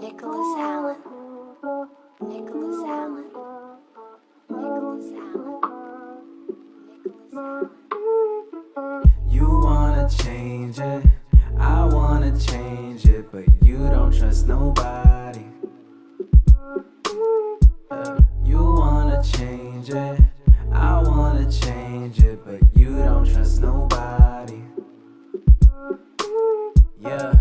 Nicholas Allen. Nicholas Allen. Nicholas Allen. You wanna change it. I wanna change it, but you don't trust nobody. Uh, you wanna change it. I wanna change it, but you don't trust nobody. Yeah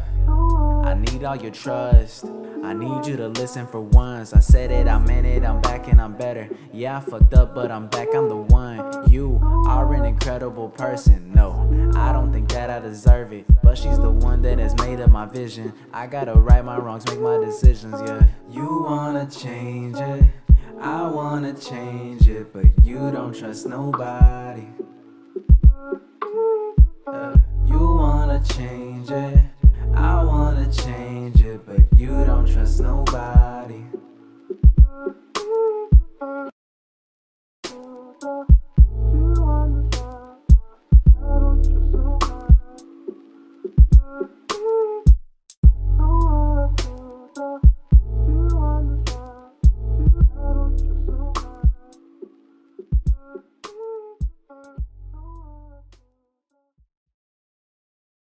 need all your trust. I need you to listen for once. I said it, I meant it, I'm back and I'm better. Yeah, I fucked up, but I'm back, I'm the one. You are an incredible person. No, I don't think that I deserve it. But she's the one that has made up my vision. I gotta right my wrongs, make my decisions, yeah. You wanna change it, I wanna change it, but you don't trust nobody. but you don't trust nobody.